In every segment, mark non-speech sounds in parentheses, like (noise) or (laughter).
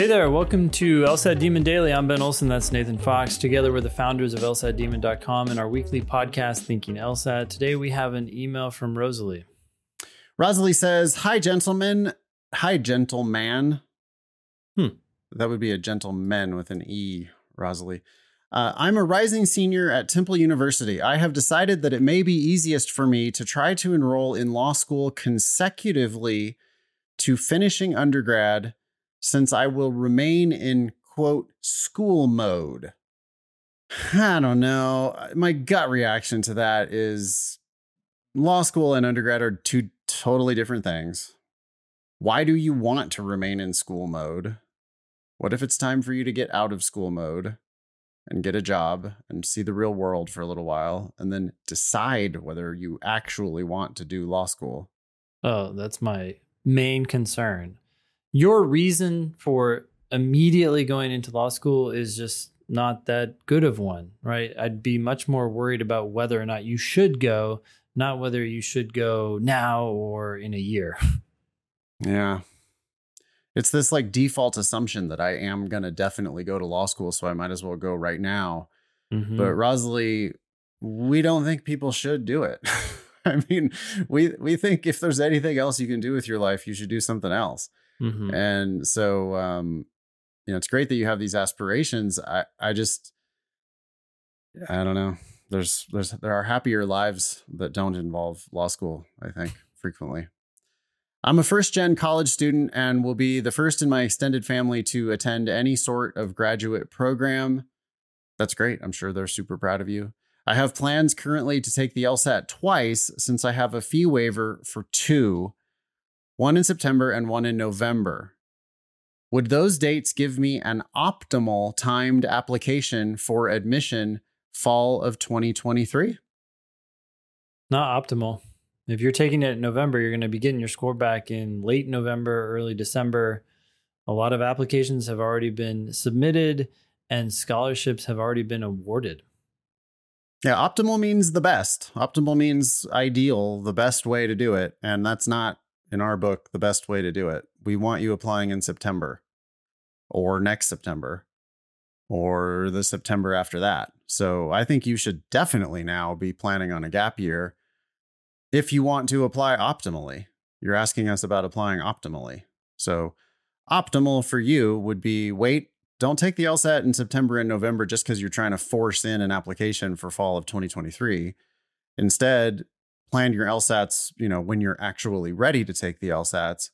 Hey there, welcome to LSAT Demon Daily. I'm Ben Olson, that's Nathan Fox. Together, we're the founders of LSATdemon.com and our weekly podcast, Thinking LSAT. Today, we have an email from Rosalie. Rosalie says, Hi, gentlemen. Hi, gentleman. Hmm. That would be a gentleman with an E, Rosalie. Uh, I'm a rising senior at Temple University. I have decided that it may be easiest for me to try to enroll in law school consecutively to finishing undergrad since I will remain in quote school mode. I don't know. Uh, my gut reaction to that is law school and undergrad are two totally different things. Why do you want to remain in school mode? What if it's time for you to get out of school mode and get a job and see the real world for a little while and then decide whether you actually want to do law school? Oh, that's my main concern. Your reason for immediately going into law school is just not that good of one, right? I'd be much more worried about whether or not you should go, not whether you should go now or in a year. (laughs) Yeah. It's this like default assumption that I am going to definitely go to law school, so I might as well go right now. Mhm. But Rosalie, we don't think people should do it. (laughs) I mean, we we think if there's anything else you can do with your life, you should do something else. Mhm. And so um you know, it's great that you have these aspirations. I I just I don't know. There's there's there are happier lives that don't involve law school, I think, frequently. I'm a first gen college student and will be the first in my extended family to attend any sort of graduate program. That's great. I'm sure they're super proud of you. I have plans currently to take the LSAT twice since I have a fee waiver for two, one in September and one in November. Would those dates give me an optimal timed application for admission fall of 2023? Not optimal. If you're taking it in November, you're going to be getting your score back in late November, early December. A lot of applications have already been submitted and scholarships have already been awarded. Yeah, optimal means the best. Optimal means ideal, the best way to do it. And that's not, in our book, the best way to do it. We want you applying in September or next September or the September after that. So I think you should definitely now be planning on a gap year if you want to apply optimally. You're asking us about applying optimally. So optimal for you would be wait don't take the LSAT in September and November just because you're trying to force in an application for fall of 2023. Instead, plan your LSATs, you know, when you're actually ready to take the LSATs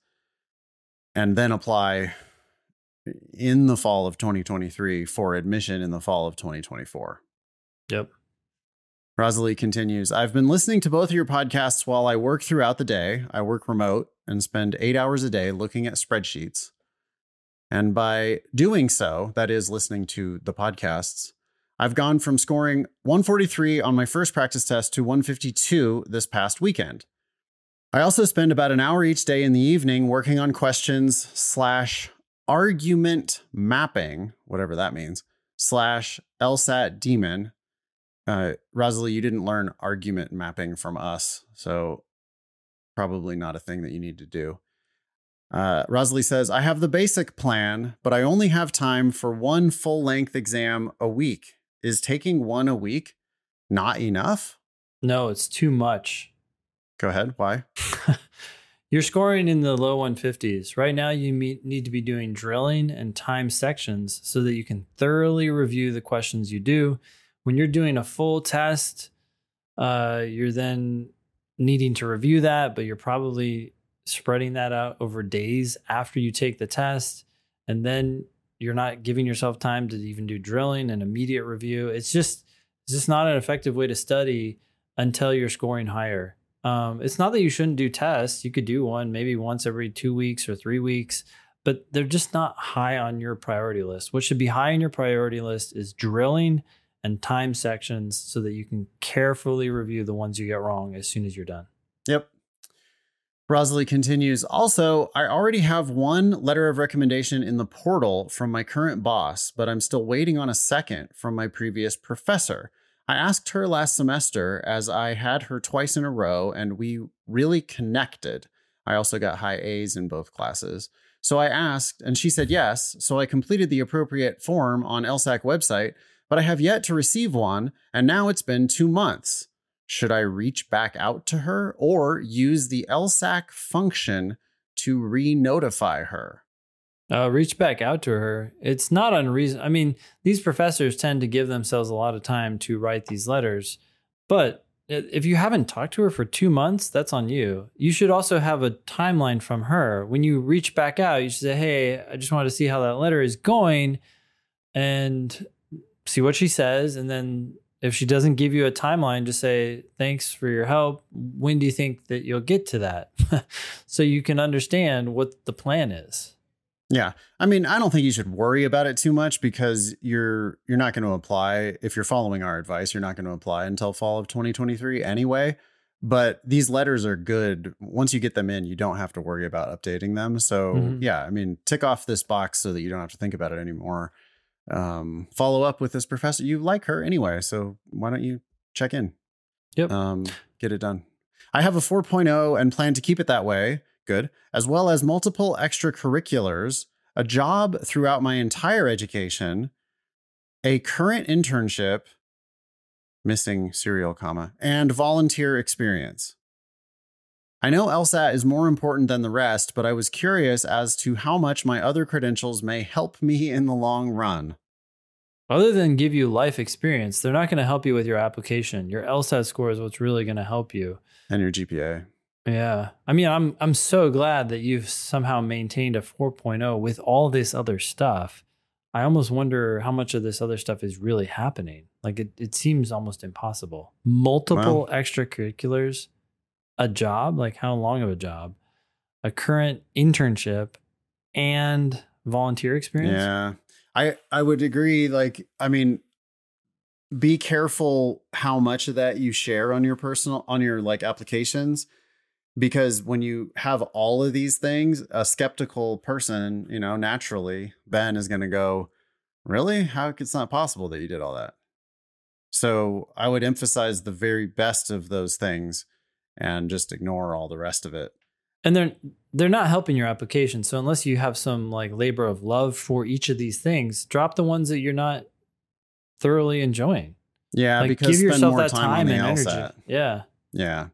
and then apply in the fall of 2023 for admission in the fall of 2024. Yep. Rosalie continues I've been listening to both of your podcasts while I work throughout the day. I work remote and spend eight hours a day looking at spreadsheets. And by doing so, that is listening to the podcasts, I've gone from scoring 143 on my first practice test to 152 this past weekend. I also spend about an hour each day in the evening working on questions slash argument mapping, whatever that means, slash LSAT demon. Uh, Rosalie, you didn't learn argument mapping from us, so probably not a thing that you need to do. Uh, Rosalie says, I have the basic plan, but I only have time for one full length exam a week. Is taking one a week not enough? No, it's too much. Go ahead. Why? (laughs) You're scoring in the low 150s. Right now, you meet, need to be doing drilling and time sections so that you can thoroughly review the questions you do. When you're doing a full test, uh, you're then needing to review that, but you're probably spreading that out over days after you take the test. And then you're not giving yourself time to even do drilling and immediate review. It's just it's just not an effective way to study until you're scoring higher. Um, it's not that you shouldn't do tests. You could do one maybe once every two weeks or three weeks, but they're just not high on your priority list. What should be high on your priority list is drilling and time sections so that you can carefully review the ones you get wrong as soon as you're done. Yep. Rosalie continues. Also, I already have one letter of recommendation in the portal from my current boss, but I'm still waiting on a second from my previous professor. I asked her last semester as I had her twice in a row and we really connected. I also got high A's in both classes. So I asked, and she said yes. So I completed the appropriate form on LSAC website, but I have yet to receive one, and now it's been two months. Should I reach back out to her or use the LSAC function to re notify her? Uh, reach back out to her. It's not unreasonable. I mean, these professors tend to give themselves a lot of time to write these letters, but if you haven't talked to her for two months, that's on you. You should also have a timeline from her. When you reach back out, you should say, Hey, I just wanted to see how that letter is going and see what she says. And then if she doesn't give you a timeline, just say, Thanks for your help. When do you think that you'll get to that? (laughs) so you can understand what the plan is. Yeah. I mean, I don't think you should worry about it too much because you're you're not going to apply if you're following our advice, you're not going to apply until fall of 2023 anyway. But these letters are good. Once you get them in, you don't have to worry about updating them. So, mm-hmm. yeah, I mean, tick off this box so that you don't have to think about it anymore. Um, follow up with this professor. You like her anyway, so why don't you check in? Yep. Um, get it done. I have a 4.0 and plan to keep it that way good, as well as multiple extracurriculars, a job throughout my entire education, a current internship, missing serial comma, and volunteer experience. I know LSAT is more important than the rest, but I was curious as to how much my other credentials may help me in the long run. Other than give you life experience, they're not going to help you with your application. Your LSAT score is what's really going to help you. And your GPA. Yeah. I mean, I'm I'm so glad that you've somehow maintained a 4.0 with all this other stuff. I almost wonder how much of this other stuff is really happening. Like it, it seems almost impossible. Multiple extracurriculars, a job, like how long of a job, a current internship, and volunteer experience. Yeah. I I would agree. Like, I mean, be careful how much of that you share on your personal on your like applications because when you have all of these things a skeptical person you know naturally ben is going to go really how it's not possible that you did all that so i would emphasize the very best of those things and just ignore all the rest of it and they're they're not helping your application so unless you have some like labor of love for each of these things drop the ones that you're not thoroughly enjoying yeah like, because give yourself that time, time and LSAT. energy yeah yeah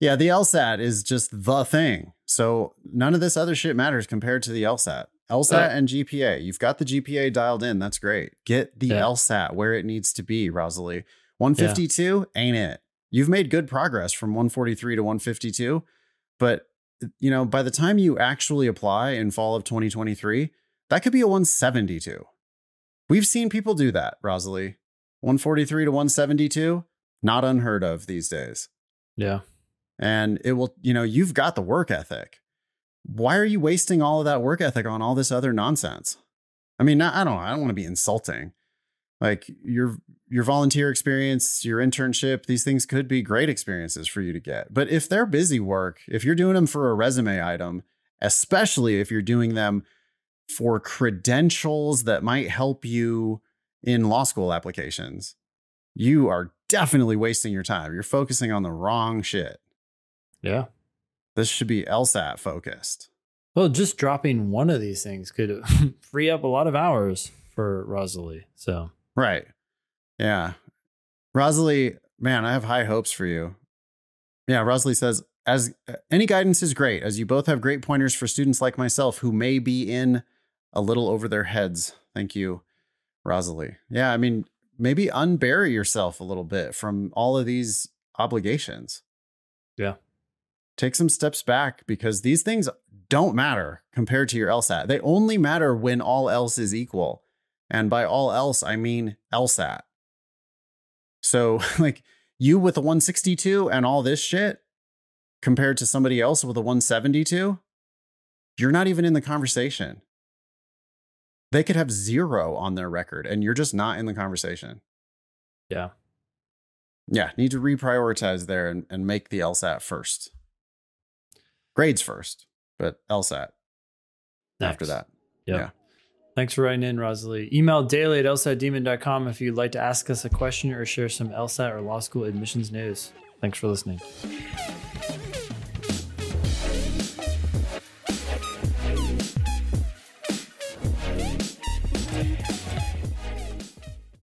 yeah, the LSAT is just the thing. So none of this other shit matters compared to the LSAT. LSAT uh, and GPA. You've got the GPA dialed in. That's great. Get the yeah. LSAT where it needs to be, Rosalie. 152 yeah. ain't it. You've made good progress from 143 to 152, but uh, you know, by the time you actually apply in fall of 2023, that could be a 172. We've seen people do that, Rosalie. 143 to 172, not unheard of these days. Yeah and it will, you know, you've got the work ethic. Why are you wasting all of that work ethic on all this other nonsense? I mean, I don't. I don't want to be insulting. Like your your volunteer experience, your internship, these things could be great experiences for you to get. But if they're busy work, if you're doing them for a resume item, especially if you're doing them for credentials that might help you in law school applications, you are definitely wasting your time. You're focusing on the wrong shit. Yeah. This should be LSAT focused. Well, just dropping one of these things could (laughs) free up a lot of hours for Rosalie. So, right. Yeah. Rosalie, man, I have high hopes for you. Yeah. Rosalie says, as uh, any guidance is great, as you both have great pointers for students like myself who may be in a little over their heads. Thank you, Rosalie. Yeah. I mean, maybe unbury yourself a little bit from all of these obligations. Yeah take some steps back because these things don't matter compared to your LSAT. They only matter when all else is equal. And by all else, I mean LSAT. So, (laughs) like you with a 162 and all this shit compared to somebody else with a 172, you're not even in the conversation. They could have zero on their record and you're just not in the conversation. Yeah. Yeah. Need to reprioritize there and, and make the LSAT first grades first, but LSAT Next. after that. Yep. Yeah. Thanks for writing in, Rosalie. Email daily at lsatdemon.com if you'd like to ask us a question or share some LSAT or law school admissions news. Thanks for listening.